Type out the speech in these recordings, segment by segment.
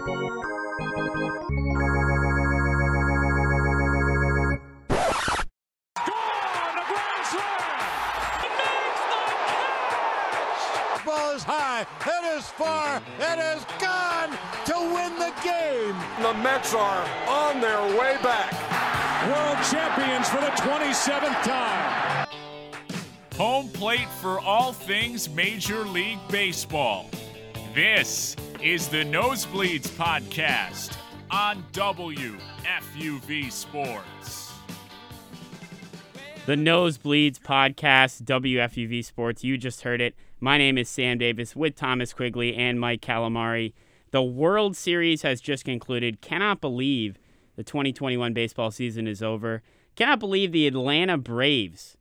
Ball is high, it is far, it is gone to win the game. The Mets are on their way back. World champions for the 27th time. Home plate for all things Major League Baseball. This is the Nosebleeds Podcast on WFUV Sports. The Nosebleeds Podcast, WFUV Sports. You just heard it. My name is Sam Davis with Thomas Quigley and Mike Calamari. The World Series has just concluded. Cannot believe the 2021 baseball season is over. Cannot believe the Atlanta Braves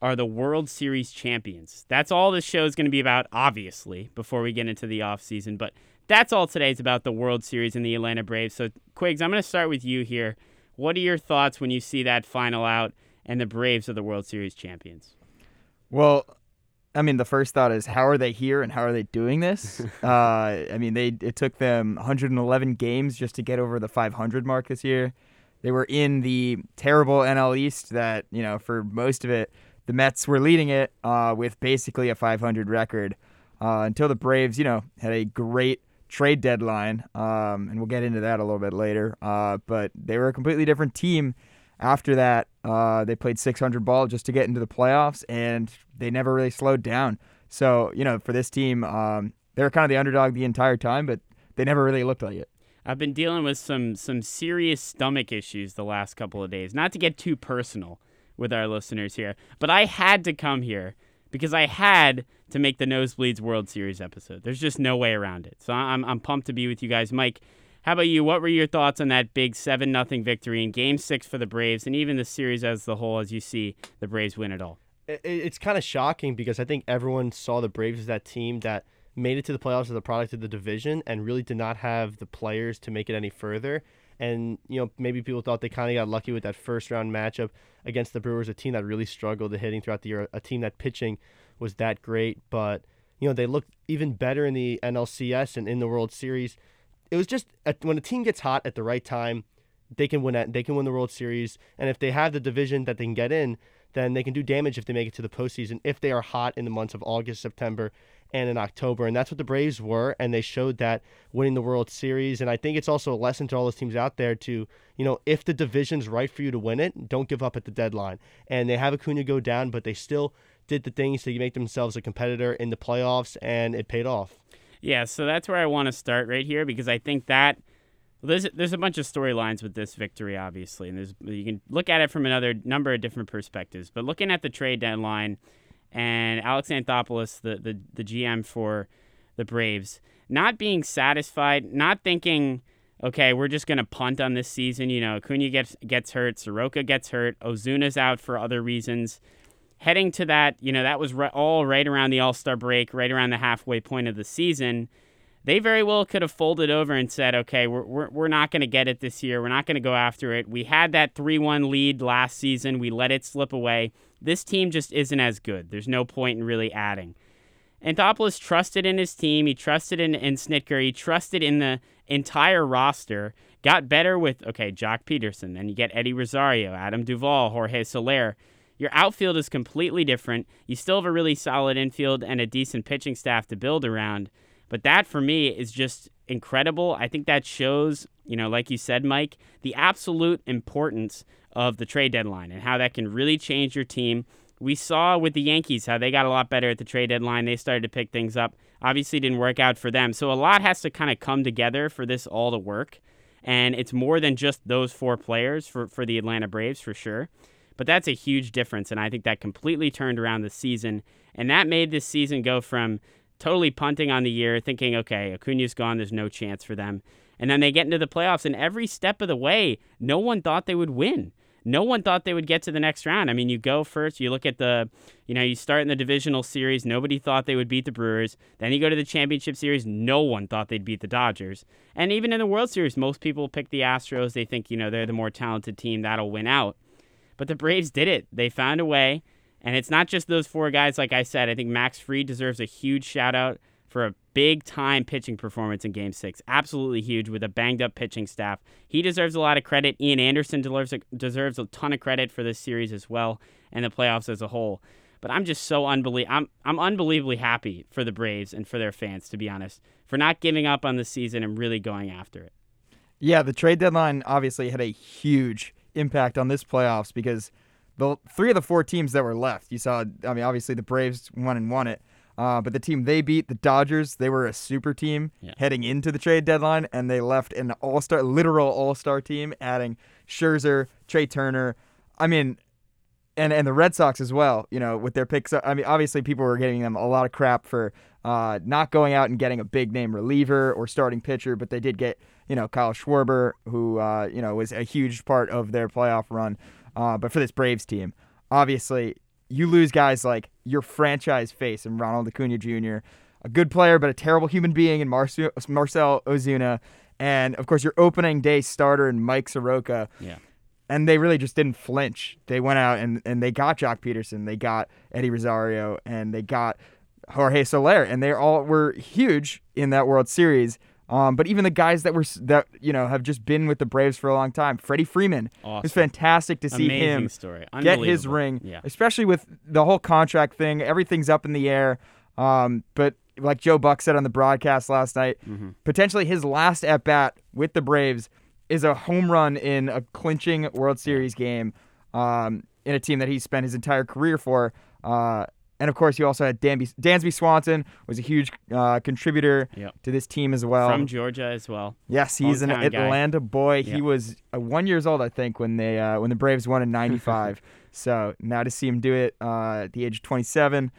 are the World Series champions. That's all this show is going to be about, obviously, before we get into the offseason. But that's all today's about the World Series and the Atlanta Braves. So, Quigs, I'm going to start with you here. What are your thoughts when you see that final out and the Braves are the World Series champions? Well, I mean, the first thought is how are they here and how are they doing this? uh, I mean, they it took them 111 games just to get over the 500 mark this year. They were in the terrible NL East that you know for most of it the Mets were leading it uh, with basically a 500 record uh, until the Braves, you know, had a great trade deadline, um, and we'll get into that a little bit later. Uh, but they were a completely different team after that. Uh, they played 600 ball just to get into the playoffs, and they never really slowed down. So, you know, for this team, um, they were kind of the underdog the entire time, but they never really looked like it. I've been dealing with some some serious stomach issues the last couple of days. Not to get too personal with our listeners here, but I had to come here because I had to make the Nosebleeds World Series episode. There's just no way around it. So I'm I'm pumped to be with you guys, Mike. How about you? What were your thoughts on that big seven nothing victory in Game Six for the Braves, and even the series as the whole? As you see, the Braves win it all. It's kind of shocking because I think everyone saw the Braves as that team that made it to the playoffs as a product of the division and really did not have the players to make it any further. And you know maybe people thought they kind of got lucky with that first round matchup against the Brewers, a team that really struggled at hitting throughout the year, a team that pitching was that great, but you know they looked even better in the NLCS and in the World Series. It was just when a team gets hot at the right time, they can win at, they can win the World Series, and if they have the division that they can get in, then they can do damage if they make it to the postseason. If they are hot in the months of August, September, and in October. And that's what the Braves were. And they showed that winning the World Series. And I think it's also a lesson to all those teams out there to, you know, if the division's right for you to win it, don't give up at the deadline. And they have Acuna go down, but they still did the things to make themselves a competitor in the playoffs, and it paid off. Yeah, so that's where I want to start right here because I think that there's there's a bunch of storylines with this victory, obviously, and there's you can look at it from another number of different perspectives. But looking at the trade deadline, and Alex Anthopoulos, the, the, the GM for the Braves, not being satisfied, not thinking, okay, we're just to punt on this season. You know, Acuna gets, gets hurt, Soroka gets hurt, Ozuna's out for other reasons. Heading to that, you know, that was re- all right around the All Star break, right around the halfway point of the season. They very well could have folded over and said, okay, we're, we're, we're not going to get it this year. We're not going to go after it. We had that 3 1 lead last season. We let it slip away this team just isn't as good. There's no point in really adding. Anthopoulos trusted in his team. He trusted in, in Snitker. He trusted in the entire roster. Got better with, okay, Joc Pederson. Then you get Eddie Rosario, Adam Duvall, Jorge Soler. Your outfield is completely different. You still have a really solid infield and a decent pitching staff to build around. But that for me is just incredible. I think that shows, you know, like you said, Mike, the absolute importance of the trade deadline and how that can really change your team. We saw with the Yankees how they got a lot better at the trade deadline. They started to pick things up. Obviously, didn't work out for them. So a lot has to kind of come together for this all to work. And it's more than just those four players for, for the Atlanta Braves, for sure. But that's a huge difference. And I think that completely turned around the season. And that made this season go from totally punting on the year, thinking, okay, Acuna's gone, there's no chance for them. And then they get into the playoffs, and every step of the way, no one thought they would win no one thought they would get to the next round. I mean, you go first, you look at the, you know, you start in the divisional series, nobody thought they would beat the Brewers. Then you go to the championship series, no one thought they'd beat the Dodgers. And even in the World Series, most people pick the Astros. They think, you know, they're the more talented team that'll win out. But the Braves did it. They found a way. And it's not just those four guys, like I said. I think Max Fried deserves a huge shout out for a big time pitching performance in game six. Absolutely huge with a banged up pitching staff. He deserves a lot of credit. Ian Anderson deserves a, deserves a ton of credit for this series as well and the playoffs as a whole. But I'm just so unbelie- I'm I'm unbelievably happy for the Braves and for their fans, to be honest, for not giving up on the season and really going after it. Yeah, the trade deadline obviously had a huge impact on this playoffs because the three of the four teams that were left, you saw. I mean, obviously the Braves won and won it, uh, but the team they beat, the Dodgers, they were a super team Yeah. heading into the trade deadline, and they left an all-star, literal all-star team, adding Scherzer, Trea Turner. I mean, and and the Red Sox as well. You know, with their picks. I mean, obviously people were giving them a lot of crap for uh, not going out and getting a big name reliever or starting pitcher, but they did get you know Kyle Schwarber, who uh, you know was a huge part of their playoff run. Uh, but for this Braves team, obviously you lose guys like your franchise face and Ronald Acuna Jr., a good player but a terrible human being in Marcell, Marcell Ozuna, and of course your opening day starter in Mike Soroka Yeah. and they really just didn't flinch. They went out and, and they got Joc Pederson, they got Eddie Rosario, and they got Jorge Soler, and they all were huge in that World Series. Um, but even the guys that were that you know have just been with the Braves for a long time, Freddie Freeman, it was fantastic to see Amazing him story. get his ring, Yeah. especially with the whole contract thing. Everything's up in the air. Um, but like Joe Buck said on the broadcast last night, Mm-hmm. potentially his last at bat with the Braves is a home run in a clinching World Series game um, in a team that he spent his entire career for. Uh, and of course, you also had Dansby, Dansby Swanson was a huge uh, contributor Yep. to this team as well. From Georgia as well. Yes, he's an Hometown guy. Atlanta boy. He was uh, one years old, I think, when they uh, when the Braves won in '95. so now to see him do it uh, at the age of 27,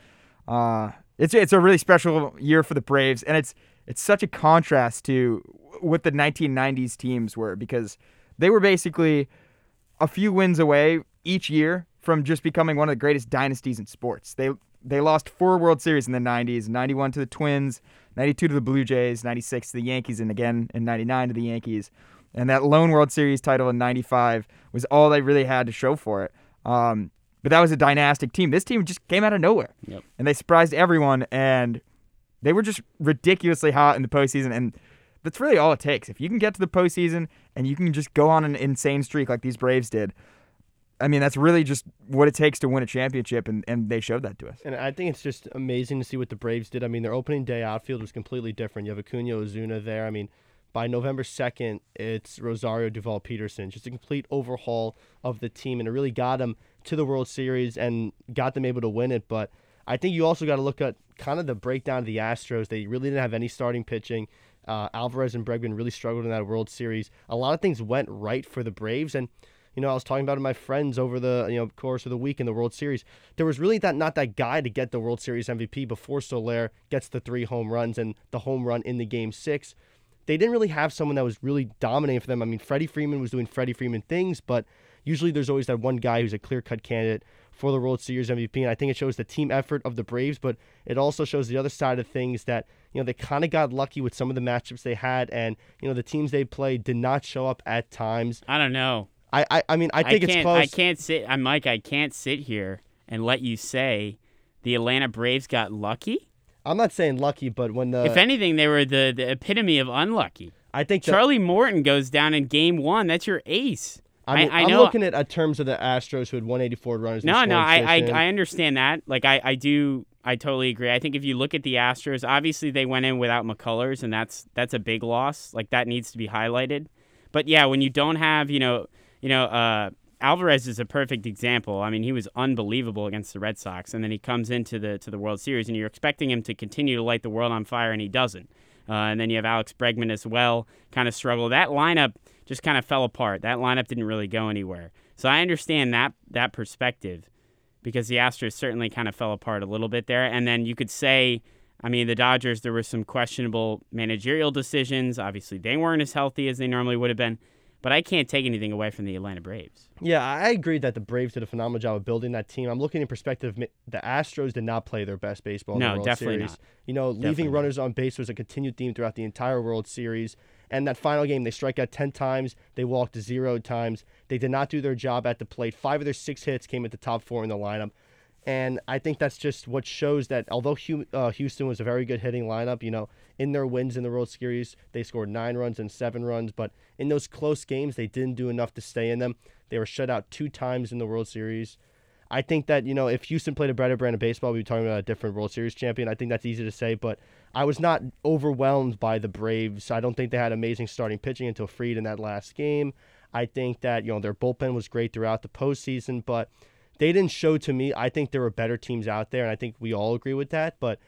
uh, it's it's a really special year for the Braves, and it's it's such a contrast to what the 1990s teams were because they were basically a few wins away each year from just becoming one of the greatest dynasties in sports. They they lost four World Series in the 90s, 91 to the Twins, 92 to the Blue Jays, 96 to the Yankees and again in 99 to the Yankees. And that lone World Series title in 95 was all they really had to show for it. Um, but that was a dynastic team. This team just came out of nowhere. Yep. And they surprised everyone and they were just ridiculously hot in the postseason and that's really all it takes. If you can get to the postseason and you can just go on an insane streak like these Braves did, I mean, that's really just what it takes to win a championship, and, and they showed that to us. And I think it's just amazing to see what the Braves did. I mean, their opening day outfield was completely different. You have Acuna Ozuna there. I mean, by November 2nd, it's Rosario Duvall Pederson. Just a complete overhaul of the team, and it really got them to the World Series and got them able to win it. But I think you also got to look at kind of the breakdown of the Astros. They really didn't have any starting pitching. Uh, Alvarez and Bregman really struggled in that World Series. A lot of things went right for the Braves, and you know, I was talking about it my friends over the you know course of the week in the World Series. There was really that not that guy to get the World Series MVP before Soler gets the three home runs and the home run in the game six. They didn't really have someone that was really dominating for them. I mean, Freddie Freeman was doing Freddie Freeman things, but usually there's always that one guy who's a clear cut candidate for the World Series MVP. And I think it shows the team effort of the Braves, but it also shows the other side of things that, you know, they kind of got lucky with some of the matchups they had. And, you know, the teams they played did not show up at times. I don't know. I, I, I mean, I think can't, it's close. I can't sit. I'm Mike. I can't sit here and let you say the Atlanta Braves got lucky. I'm not saying lucky, but when the. if anything, they were the, the epitome of unlucky. I think the, Charlie Morton goes down in Game One. That's your ace. I mean, I, I know. looking at uh, terms of the Astros who had 184 runners. no, no, I, I. I understand that. Like, I, I do. I totally agree. I think if you look at the Astros, obviously they went in without McCullers, and that's that's a big loss. Like that needs to be highlighted. But yeah, when you don't have, you know, you know, uh, Alvarez is a perfect example. I mean, he was unbelievable against the Red Sox, and then he comes into the to the World Series, and you're expecting him to continue to light the world on fire, and he doesn't. Uh, and then you have Alex Bregman as well, kind of struggle. That lineup just kind of fell apart. That lineup didn't really go anywhere. So I understand that that perspective, because the Astros certainly kind of fell apart a little bit there. And then you could say, I mean, the Dodgers, there were some questionable managerial decisions. Obviously, they weren't as healthy as they normally would have been. But I can't take anything away from the Atlanta Braves. Yeah, I agree that the Braves did a phenomenal job of building that team. I'm looking in perspective. The Astros did not play their best baseball in No, the World definitely Series. not. You know, Definitely leaving not. runners on base was a continued theme throughout the entire World Series. And that final game, they strike out 10 times. They walked zero times. They did not do their job at the plate. Five of their six hits came at the top four in the lineup. And I think that's just what shows that although uh, Houston was a very good hitting lineup, you know, in their wins in the World Series, they scored nine runs and seven runs. But in those close games, they didn't do enough to stay in them. They were shut out two times in the World Series. I think that, you know, if Houston played a better brand of baseball, we'd be talking about a different World Series champion. I think that's easy to say, but I was not overwhelmed by the Braves. I don't think they had amazing starting pitching until Fried in that last game. I think that, you know, their bullpen was great throughout the postseason, but they didn't show to me. I think there were better teams out there, and I think we all agree with that. But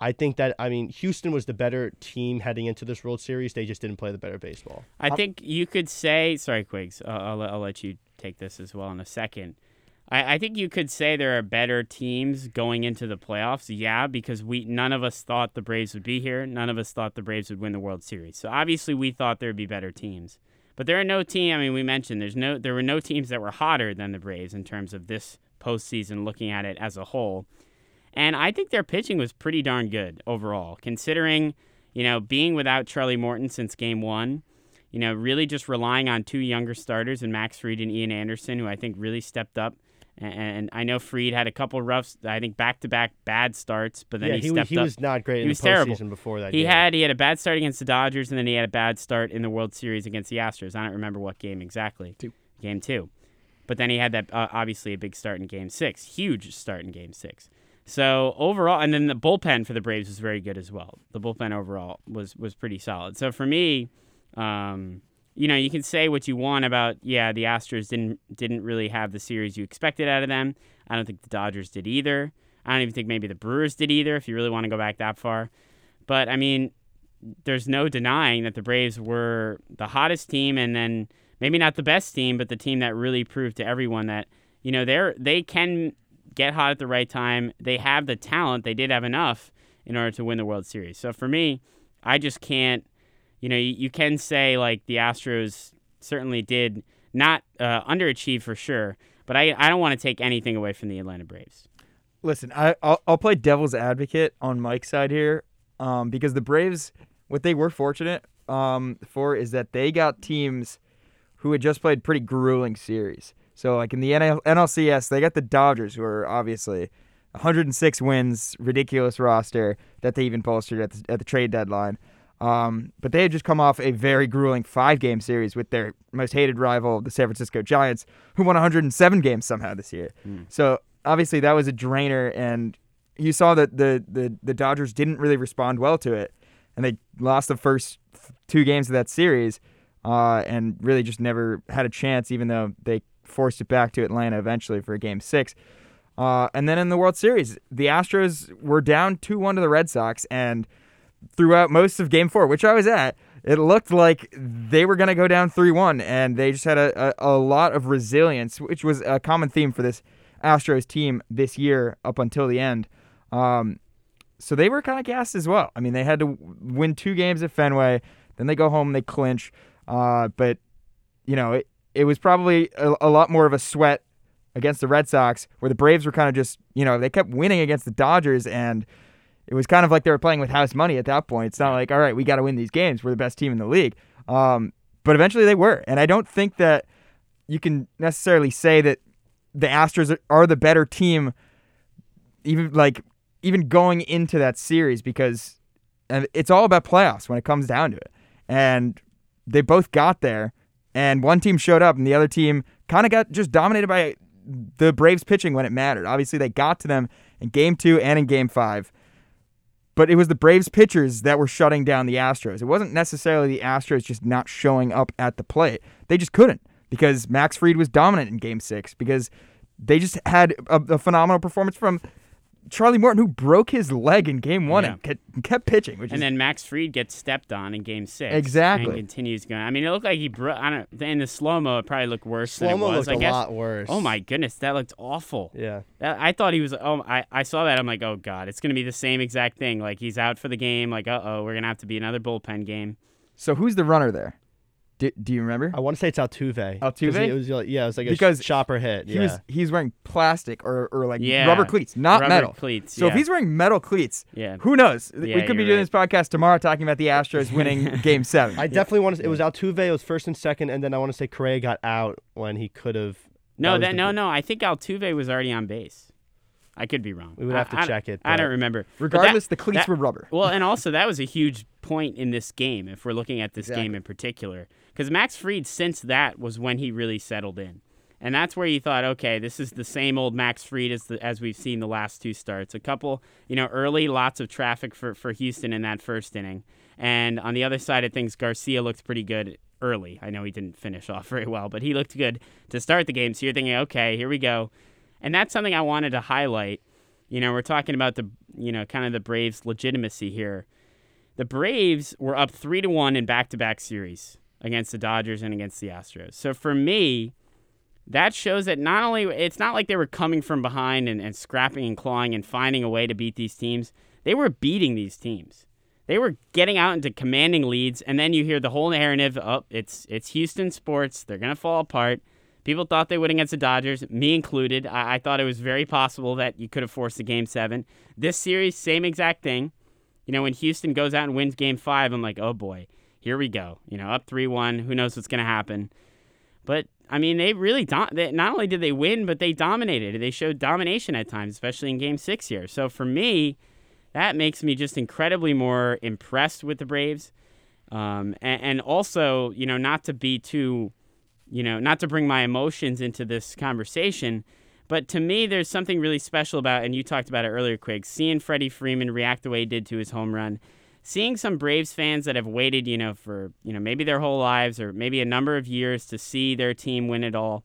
I think that I mean Houston was the better team heading into this World Series. They just didn't play the better baseball. I think you could say. Sorry, Quigs. Uh, I'll, I'll let you take this as well in a second. I, I think you could say there are better teams going into the playoffs. Yeah, because we none of us thought the Braves would be here. None of us thought the Braves would win the World Series. So obviously we thought there would be better teams. But there are no team. I mean, we mentioned there's no there were no teams that were hotter than the Braves in terms of this postseason. Looking at it as a whole, and I think their pitching was pretty darn good overall, considering you know being without Charlie Morton since Game One. You know, really just relying on two younger starters and Max Fried and Ian Anderson, who I think really stepped up. And I know Fried had a couple rough, I think back to back bad starts, but then yeah, he, he, stepped he up. was not great He in was the terrible. before that. He game. had he had a bad start against the Dodgers, and then he had a bad start in the World Series against the Astros. I don't remember what game exactly. Two. Game two, but then he had that uh, obviously a big start in Game Six, huge start in Game Six. So overall, and then the bullpen for the Braves was very good as well. The bullpen overall was was pretty solid. So for me, um, you know, you can say what you want about yeah, the Astros didn't didn't really have the series you expected out of them. I don't think the Dodgers did either. I don't even think maybe the Brewers did either. If you really want to go back that far, but I mean, there's no denying that the Braves were the hottest team, and then maybe not the best team, but the team that really proved to everyone that you know they're they can get hot at the right time. They have the talent. They did have enough in order to win the World Series. So for me, I just can't. You know, you, you can say like the Astros certainly did not uh, underachieve for sure, but I I don't want to take anything away from the Atlanta Braves. Listen, I I'll, I'll play devil's advocate on Mike's side here, um, because the Braves, what they were fortunate um, for is that they got teams who had just played pretty grueling series. So like in the NL- NLCS, they got the Dodgers, who are obviously 106 wins, ridiculous roster that they even bolstered at the, at the trade deadline. Um, but they had just come off a very grueling five game series with their most hated rival, the San Francisco Giants, who won 107 games somehow this year. So obviously that was a drainer, and you saw that the, the, the Dodgers didn't really respond well to it, and they lost the first two games of that series, uh, and really just never had a chance, even though they forced it back to Atlanta eventually for game six. Uh, and then in the World Series, the Astros were down 2 1 to the Red Sox, and throughout most of game four, which I was at, it looked like they were going to go down 3 1, and they just had a, a, a lot of resilience, which was a common theme for this Astros team this year up until the end. Um, so they were kind of gassed as well. I mean, they had to win two games at Fenway, then they go home, they clinch. Uh, but, you know, it, it was probably a, a lot more of a sweat against the Red Sox, where the Braves were kind of just, you know, they kept winning against the Dodgers, and it was kind of like they were playing with house money at that point. It's not like, all right, we got to win these games. We're the best team in the league. Um, but eventually they were. And I don't think that you can necessarily say that the Astros are- are the better team, even like even going into that series, because and it's all about playoffs when it comes down to it. And they both got there, and one team showed up, and the other team kind of got just dominated by the Braves pitching when it mattered. Obviously, they got to them in game two and in game five. But it was the Braves pitchers that were shutting down the Astros. It wasn't necessarily the Astros just not showing up at the plate. They just couldn't because Max Fried was dominant in game six because they just had a, a phenomenal performance from Charlie Morton, who broke his leg in game one Yeah. and kept, kept pitching. Which And is, then Max Fried gets stepped on in Game Six. Exactly. And continues going. I mean, it looked like he broke. I don't. In the slow mo, it probably looked worse than it Slow-mo was. looked I a guess. lot worse. Oh my goodness, that looked awful. Yeah. That, I thought he was. Oh, I, I saw that. I'm like, oh god, it's gonna be the same exact thing. Like he's out for the game. Like, uh oh, we're gonna have to be another bullpen game. so who's the runner there? Do, do you remember? I want to say it's Altuve. 'Cause Altuve? It was like, yeah, it was like Because a chopper hit. He yeah. was he's wearing plastic or, or like Yeah. rubber cleats, not Rubber metal cleats, So if he's wearing metal cleats, Yeah. who knows? Yeah, we could be you're doing this podcast tomorrow talking about the Astros winning Game Seven. I definitely want to. It was Altuve. It was first and second, and then I want to say Correa got out when he could have. No, was that no, no. I think Altuve was already on base. I could be wrong. We would I- have to I- check it, I don't remember. Regardless, that- the cleats that- were rubber. Well, and also that was a huge point in this game if we're looking at this game in particular, because Max Fried, since that was when he really settled in, and that's where you thought, okay, this is the same old Max Fried as the, as we've seen the last two starts. A couple, you know, early lots of traffic for for Houston in that first inning, and on the other side of things, Garcia looked pretty good early. I know he didn't finish off very well, but he looked good to start the game. So you're thinking, okay, here we go, and that's something I wanted to highlight. You know, we're talking about the, you know, kind of the Braves' legitimacy here. The Braves were up three to one in back-to-back series against the Dodgers and against the Astros. So for me, that shows that not only it's not like they were coming from behind and, and scrapping and clawing and finding a way to beat these teams. They were beating these teams. They were getting out into commanding leads, and then you hear the whole narrative: "Oh, it's it's Houston sports. They're gonna fall apart." People thought they would against the Dodgers, me included. I, I thought it was very possible that you could have forced a game seven. This series, same exact thing. You know, when Houston goes out and wins game five, I'm like, oh boy, here we go. You know, up 3 1. Who knows what's going to happen? But, I mean, they really, do- they, not only did they win, but they dominated. They showed domination at times, especially in game six here. So for me, that makes me just incredibly more impressed with the Braves. Um, and, and also, you know, not to be too, you know, not to bring my emotions into this conversation, but to me, there's something really special about, and you talked about it earlier, Quig, seeing Freddie Freeman react the way he did to his home run, seeing some Braves fans that have waited, you know, for, you know, maybe their whole lives or maybe a number of years to see their team win it all.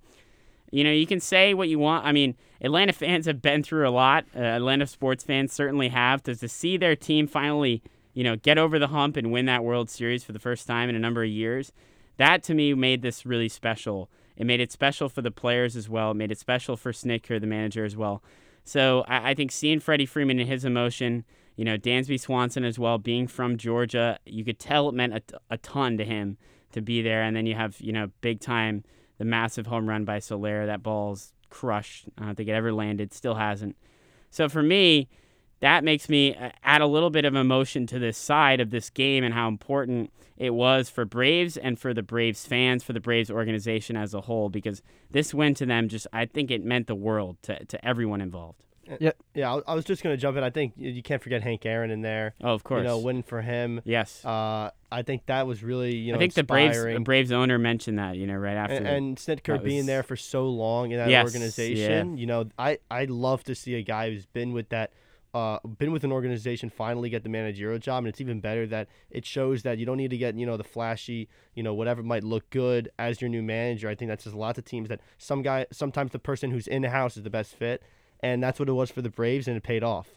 You know, you can say what you want. I mean, Atlanta fans have been through a lot. Uh, Atlanta sports fans certainly have. To, to see their team finally, you know, get over the hump and win that World Series for the first time in a number of years, that to me made this really special. It made it special for the players as well. It made it special for Snitker, the manager, as well. So I, I think seeing Freddie Freeman and his emotion, you know, Dansby Swanson as well, being from Georgia, you could tell it meant a ton to him to be there. And then you have, you know, big time, the massive home run by Soler. That ball's crushed. I don't think it ever landed, still hasn't. So for me, that makes me uh, add a little bit of emotion to this side of this game and how important it was for Braves and for the Braves fans, for the Braves organization as a whole, because this win to them just, I think it meant the world to, to everyone involved. Yeah, I, I was just gonna jump in. I think you can't forget Hank Aaron in there. Oh, of course. You know, winning for him. yes. Uh, I think that was really you know I think the Braves, the Braves owner mentioned that, you know, right after. and, the- and Snitker that being there for so long in that Yes, organization, you know, I I love to see a guy who's been with that, uh, been with an organization finally get the managerial job, and it's even better that it shows that you don't need to get you know the flashy, you know, whatever might look good as your new manager. I think that's just lots of teams that some guy sometimes the person who's in the house is the best fit, and that's what it was for the Braves, and it paid off.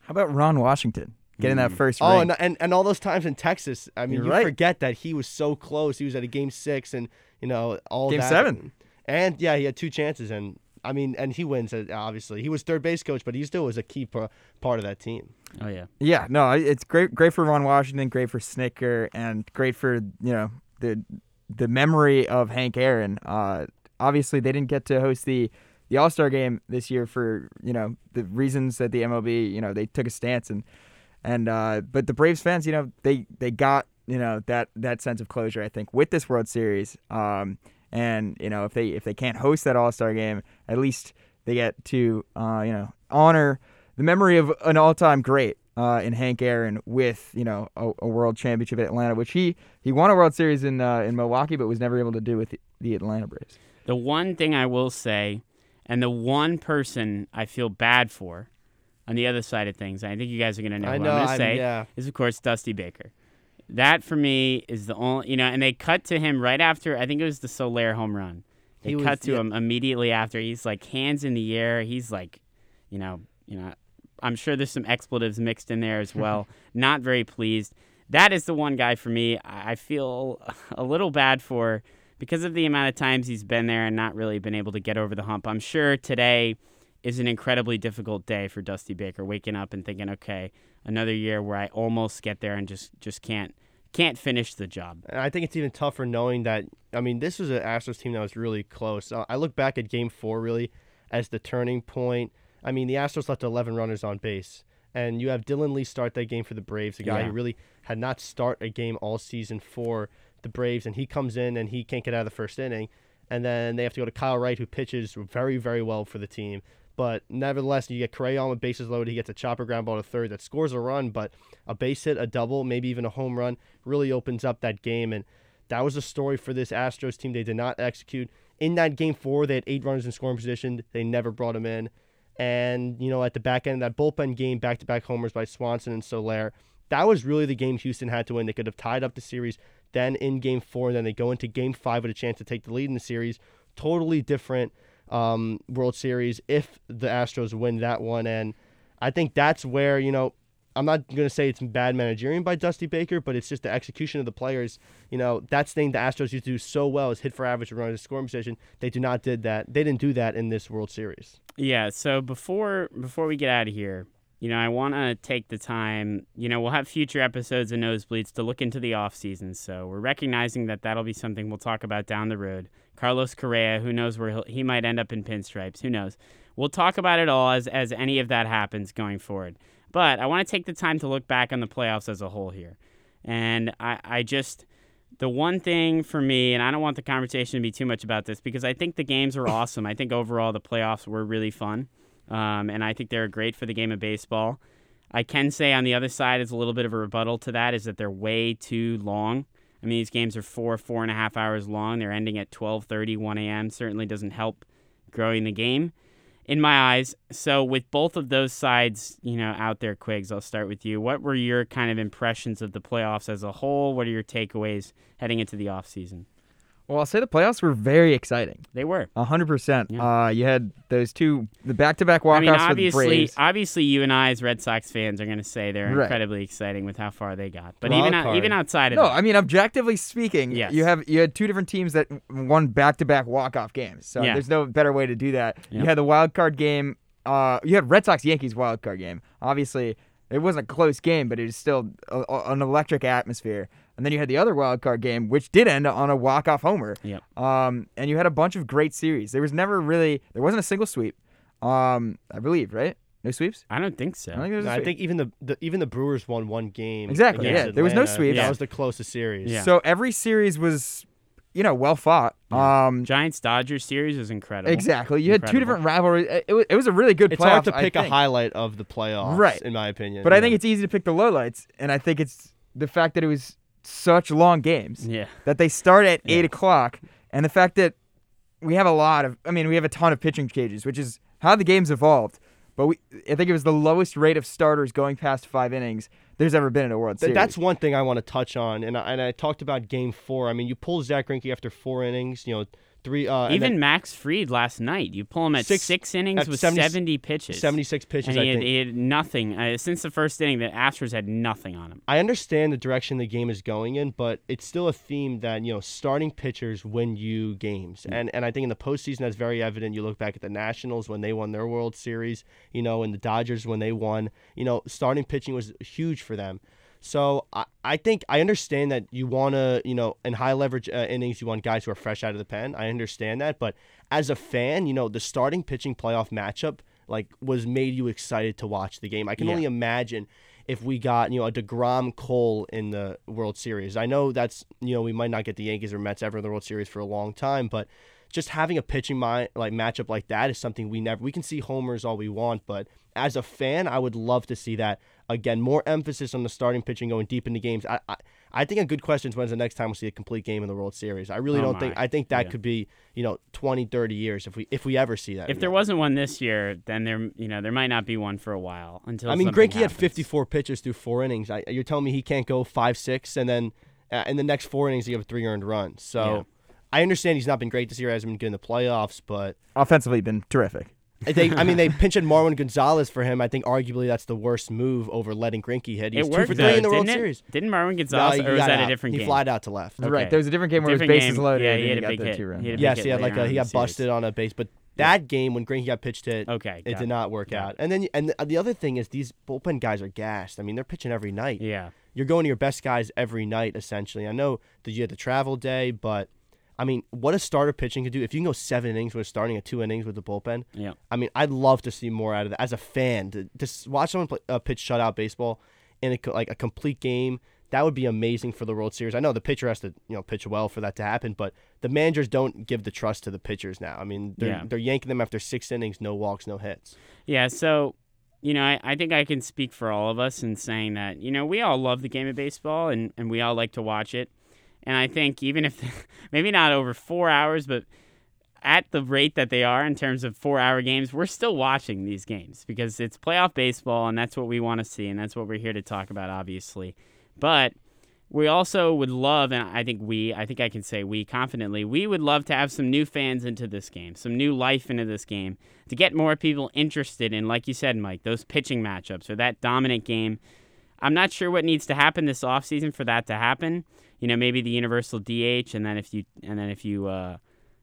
How about Ron Washington getting that first Oh, ring? and, and and all those times in Texas, I mean, You're you right. forget that he was so close. He was at a game six, and you know all Game that. seven. and yeah, he had two chances, and I mean, and he wins. uh, Obviously, he was third base coach, but he still was a key par- part of that team. oh, yeah. Yeah, no, it's great. Great for Ron Washington. Great for Snitker, and great for you know the the memory of Hank Aaron. Uh, obviously, they didn't get to host the the All Star game this year for you know the reasons that the MLB you know they took a stance and and uh, but the Braves fans you know they they got you know that that sense of closure I think with this World Series. Um, and you know if they if they can't host that All Star game, at least they get to uh, you know honor the memory of an all-time great uh, in Hank Aaron with you know a, a World Championship at Atlanta, which he he won a World Series in uh, in Milwaukee, but was never able to do with the, the Atlanta Braves. The one thing I will say, and the one person I feel bad for on the other side of things, I think you guys are going to know I who know, I'm going to say, yeah. is of course Dusty Baker. That for me is the only, you know, and they cut to him right after, I think it was the Soler home run. They He was- cut to yeah. him immediately after. He's like hands in the air. He's like, you know, you know, I'm sure there's some expletives mixed in there as well. Not very pleased. That is the one guy for me I feel a little bad for because of the amount of times he's been there and not really been able to get over the hump. I'm sure today is an incredibly difficult day for Dusty Baker, waking up and thinking, okay, another year where I almost get there and just just can't can't finish the job. And I think it's even tougher knowing that. I mean, this was an Astros team that was really close. Uh, I look back at Game Four really as the turning point. I mean, the Astros left 11 runners on base, and you have Dylan Lee start that game for the Braves, a guy Yeah. who really had not start a game all season for the Braves, and he comes in and he can't get out of the first inning. And then they have to go to Kyle Wright, who pitches very, very well for the team. But nevertheless, you get Correa on with bases loaded. He gets a chopper ground ball to third that scores a run, but a base hit, a double, maybe even a home run really opens up that game. And that was a story for this Astros team. They did not execute. In that game four, they had eight runners in scoring position. They never brought him in. And, you know, at the back end of that bullpen game, back to back homers by Swanson and Soler. that was really the game Houston had to win. They could have tied up the series. Then in game four, then they go into game five with a chance to take the lead in the series. Totally different um, World Series if the Astros win that one. And I think that's where, you know, I'm not going to say it's bad managerial by Dusty Baker, but it's just the execution of the players. You know, that's thing the Astros used to do so well is hit for average and run in scoring position. They do not did that. They didn't do that in this World Series. Yeah. So before before we get out of here, you know, I want to take the time. You know, we'll have future episodes of Nosebleeds to look into the off season. So we're recognizing that that'll be something we'll talk about down the road. Carlos Correa, who knows where he might end up in pinstripes? Who knows? We'll talk about it all as as any of that happens going forward. But I want to take the time to look back on the playoffs as a whole here. And I, I just, the one thing for me, and I don't want the conversation to be too much about this because I think the games were awesome. I think overall the playoffs were really fun. Um, and I think they're great for the game of baseball. I can say on the other side is a little bit of a rebuttal to that is that they're way too long. I mean, these games are four, four and a half hours long. They're ending at 12:30, 1 a.m. Certainly doesn't help growing the game in my eyes. So with both of those sides, you know, out there, Quigs, I'll start with you. What were your kind of impressions of the playoffs as a whole? What are your takeaways heading into the offseason? Well, I'll say the playoffs were very exciting. They were. Hundred percent. Yeah. Uh, you had those two, the back-to-back I walk-offs mean, with the obviously, Braves. obviously, you and I as Red Sox fans are going to say they're Right. incredibly exciting with how far they got. But Wild even out, even outside of No, that, I mean objectively speaking, Yes. you have you had two different teams that won back-to-back walk-off games. So Yeah. there's no better way to do that. Yep. You had the wild card game. Uh, you had Red Sox Yankees wild card game. Obviously, it wasn't a close game, but it was still a, a- an electric atmosphere. And then you had the other wild card game, which did end on a walk-off homer. Yep. Um, and you had a bunch of great series. There was never really there wasn't a single sweep. Um, I believe right. No sweeps. I don't think so. I think there was a I sweep. think even the, the even the Brewers won one game. Exactly, against yeah. There was no Atlanta. sweeps. That was the closest series. Yeah. So every series was, you know, well fought. Um, Giants Dodgers series is incredible. exactly. You had two different rivalries. It, it was, it was a really good It's hard playoff, to pick a highlight of the playoffs, Right. In my opinion, But I think it's easy to pick the lowlights, and I think it's the fact that it was such long games Yeah. that they start at Yeah. eight o'clock, and the fact that we have a lot of, I mean, we have a ton of pitching cages, which is how the game's evolved. But we, I think it was the lowest rate of starters going past five innings there's ever been in a World Th- Series. That's one thing I want to touch on, and I, and I talked about Game Four. I mean, you pull Zach Greinke after four innings, you know, three, uh, Even then Max Fried last night, you pull him at Six- six, innings at with 70 70, pitches. 76 pitches. and he I had, he had nothing. Uh, since the first inning, the Astros had nothing on him. I understand the direction the game is going in, but it's still a theme that you know starting pitchers win you games, Mm. and and I think in the postseason that's very evident. You look back at the Nationals when they won their World Series, you know, and the Dodgers when they won. You know, starting pitching was huge for them. So I, I think I understand that you want to, you know, in high leverage uh, innings, you want guys who are fresh out of the pen. I understand that, but as a fan, you know, the starting pitching playoff matchup like was made you excited to watch the game. I can Yeah. only imagine if we got you know a deGrom Cole in the World Series. I know that's you know we might not get the Yankees or Mets ever in the World Series for a long time, but just having a pitching mi- like matchup like that is something we never we can see homers all we want, but as a fan, I would love to see that again. More emphasis on the starting pitching going deep into games. I I, I think a good question is when's the next time we'll see a complete game in the World Series. I really Oh don't think. I think that Yeah. could be you know 20, 30 years if we if we ever see that. If there again. wasn't one this year, then there, you know, there might not be one for a while until. I mean, something Greinke had 54 pitches through four innings. I, you're telling me he can't go five, six, and then uh, in the next four innings he have a three earned run. So Yeah. I understand he's not been great this year, hasn't been good in the playoffs, but offensively been terrific. They, I mean, they pinched Marwin Gonzalez for him. I think arguably that's the worst move over letting Greinke hit. He's It two worked for though, three in the World didn't it? Series. Didn't Marwin Gonzalez, he or was got that a out. different he game? flied out to left. Okay. Right. There was a different game where Different his bases game. loaded Yeah, and he had a got big the hit. two run. He had a Yes, big he hit had like a, he got busted on a base, but that game when Greinke got pitched hit, Okay, it got did not work Got out. And then and the other thing is these bullpen guys are gassed. I mean, they're pitching every night. Yeah. you're going to your best guys every night essentially. I know that you had the travel day, but I mean, what a starter pitching could do if you can go seven innings with starting at two innings with the bullpen. Yeah. I mean, I'd love to see more out of that as a fan to just watch someone play, uh, pitch shutout baseball in a, like a complete game. that would be amazing for the World Series. I know the pitcher has to, you know, pitch well for that to happen, but the managers don't give the trust to the pitchers now. I mean, they're Yeah. they're yanking them after six innings, no walks, no hits. Yeah, so you know, I, I think I can speak for all of us in saying that, you know, we all love the game of baseball and, and we all like to watch it. And I think even if maybe not over four hours, but at the rate that they are in terms of four hour games, we're still watching these games because it's playoff baseball and that's what we want to see and that's what we're here to talk about, obviously. But we also would love, and I think we, I think I can say we confidently, we would love to have some new fans into this game, some new life into this game, to get more people interested in, like you said, Mike, those pitching matchups or that dominant game. I'm not sure what needs to happen this offseason for that to happen. You know, maybe the universal DH, and then if you, and then if you, uh,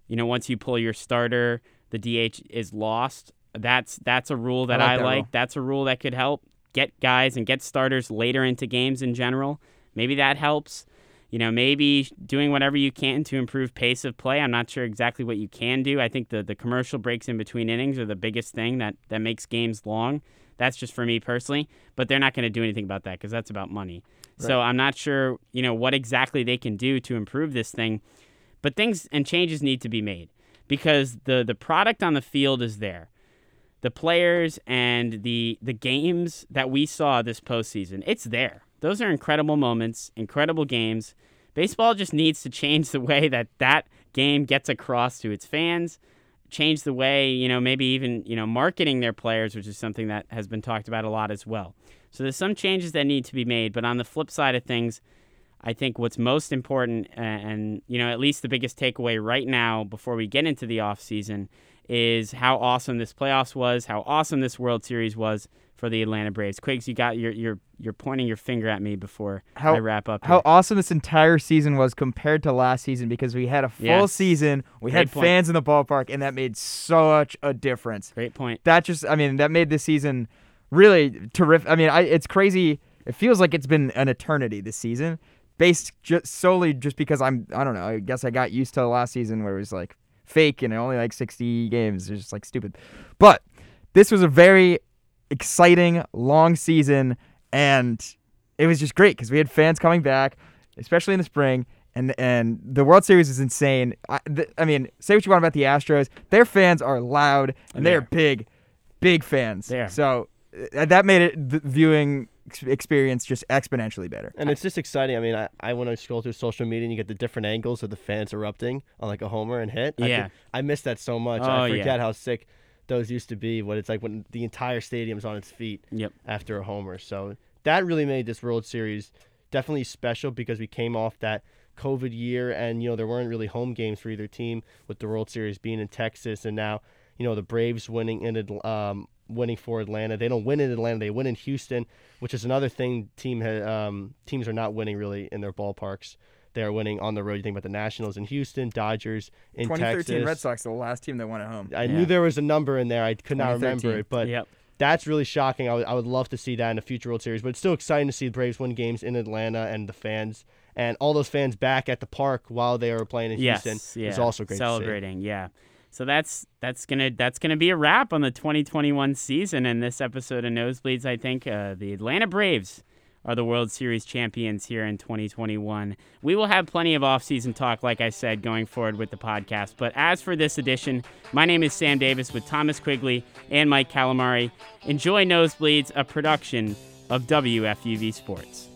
you know, once you pull your starter, the DH is lost. That's that's a rule that I I like like. that rule. That's a rule that could help get guys and get starters later into games in general. Maybe that helps. You know, maybe doing whatever you can to improve pace of play. I'm not sure exactly what you can do. I think the, the commercial breaks in between innings are the biggest thing that, that makes games long. That's just for me personally. But they're not going to do anything about that because that's about money. So I'm not sure, you know, what exactly they can do to improve this thing. But things and changes need to be made because the, the product on the field is there the players and the the games that we saw this postseason, it's there. Those are incredible moments, incredible games. Baseball just needs to change the way that that game gets across to its fans, change the way, you know, maybe even, you know, marketing their players, which is something that has been talked about a lot as well. So there's some changes that need to be made, but on the flip side of things, I think what's most important and, you know, at least the biggest takeaway right now before we get into the off season is how awesome this playoffs was, how awesome this World Series was for the Atlanta Braves. Quiggs, you got you're you're you're pointing your finger at me before How- I wrap up. How awesome this entire season was compared to last season because we had a full Yes. season, we Great had point. fans in the ballpark, and that made such a difference. Great point. That just, I mean, that made this season really terrific. I mean, I, it's crazy. It feels like it's been an eternity this season, based just solely just because I'm, I don't know. I guess I got used to the last season where it was like fake and only like 60 games. It's just like stupid. But this was a very exciting, long season, and it was just great because we had fans coming back, especially in the spring. And, and the World Series is insane. I, th- I mean, say what you want about the Astros. Their fans are loud and they are They are. big, big fans. They are. So that made it the viewing experience just exponentially better. And it's just exciting. I mean, I, I when I scroll through social media and you get the different angles of the fans erupting on like a homer and hit. I Yeah. I, miss that so much. Oh, I yeah. forget how sick those used to be. What it's like when the entire stadium's on its feet Yep. after a homer. So that really made this World Series definitely special because we came off that COVID year and you know there weren't really home games for either team with the World Series being in Texas and now you know the Braves winning in Atl- um, winning for Atlanta. They don't win in Atlanta; they win in Houston, which is another thing. Team ha- um, teams are not winning really in their ballparks. They're winning on the road. You think about the Nationals in Houston, Dodgers in 2013 Texas. Red Sox, the last team that won at home. I Yeah. knew there was a number in there. I could not remember it, but Yep. that's really shocking. I would, I would love to see that in a future World Series, but it's still exciting to see the Braves win games in Atlanta and the fans and all those fans back at the park while they were playing in Yes, Houston. yeah. is also great. To Celebrating, yeah. So that's that's gonna that's gonna be a wrap on the 2021 season and this episode of Nosebleeds. I think uh, the Atlanta Braves are the World Series champions here in 2021. We will have plenty of off-season talk, like I said, going forward with the podcast. But as for this edition, my name is Sam Davis with Thomas Quigley and Mike Calamari. Enjoy Nosebleeds, a production of WFUV Sports.